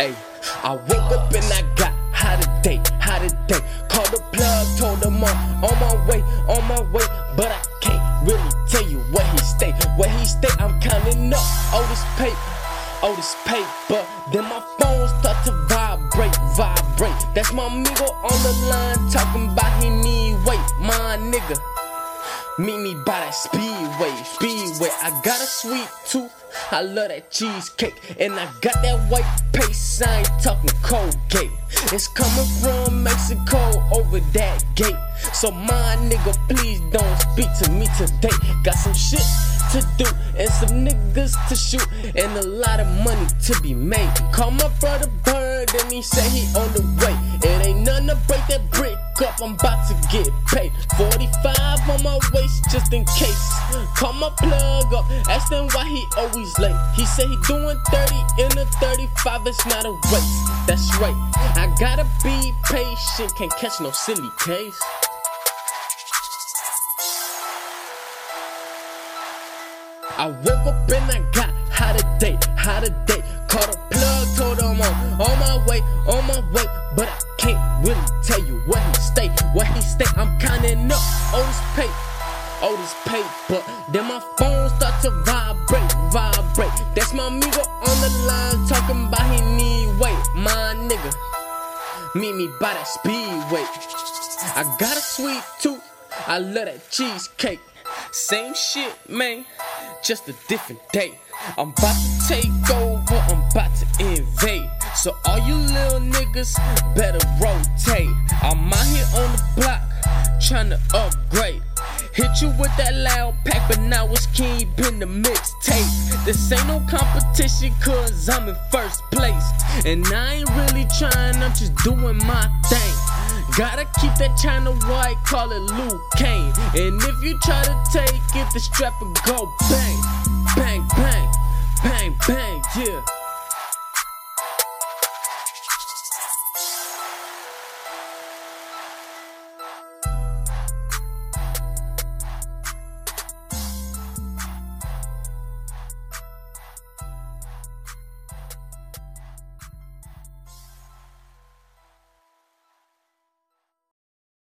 Ayy, I woke up and I got how today, how today. Called the plug, told them I'm on my way, on my way. But I can't really tell you where he stay. Where he stay, I'm counting up all this paper, all this paper. Then my phone start to vibrate, vibrate. That's my amigo on the line talking about he need weight, my nigga. Meet me by that speedway, speedway. I got a sweet tooth. I love that cheesecake. And I got that white paste. I ain't talking Colgate. It's coming from Mexico over that gate. So my nigga, please don't speak to me today. Got some shit to do and some niggas to shoot and a lot of money to be made. Call my brother Bird and he say he on I'm about to get paid. 45 on my waist just in case. Call my plug up, ask him why he always late. He say he doing 30 in a 35. It's not a race. That's right. I gotta be patient. Can't catch no silly case. I woke up and I got how to date, how to date. Caught a plug, told him counting up all this pay, all this paper. Then my phone start to vibrate, vibrate. That's my amigo on the line talking about he need weight, my nigga. Meet me by that speedway. I got a sweet tooth. I love that cheesecake. Same shit, man, just a different day. I'm about to take over, I'm about to invade. So all you little niggas better rotate. I'm out here on the block, trying to upgrade. Hit you with that loud pack, but now it's keep in the mixtape. This ain't no competition, cause I'm in first place. And I ain't really trying, I'm just doing my thing. Gotta keep that China white, call it Luke Kane. And if you try to take it, the strap will go bang, bang, bang, bang, bang, yeah.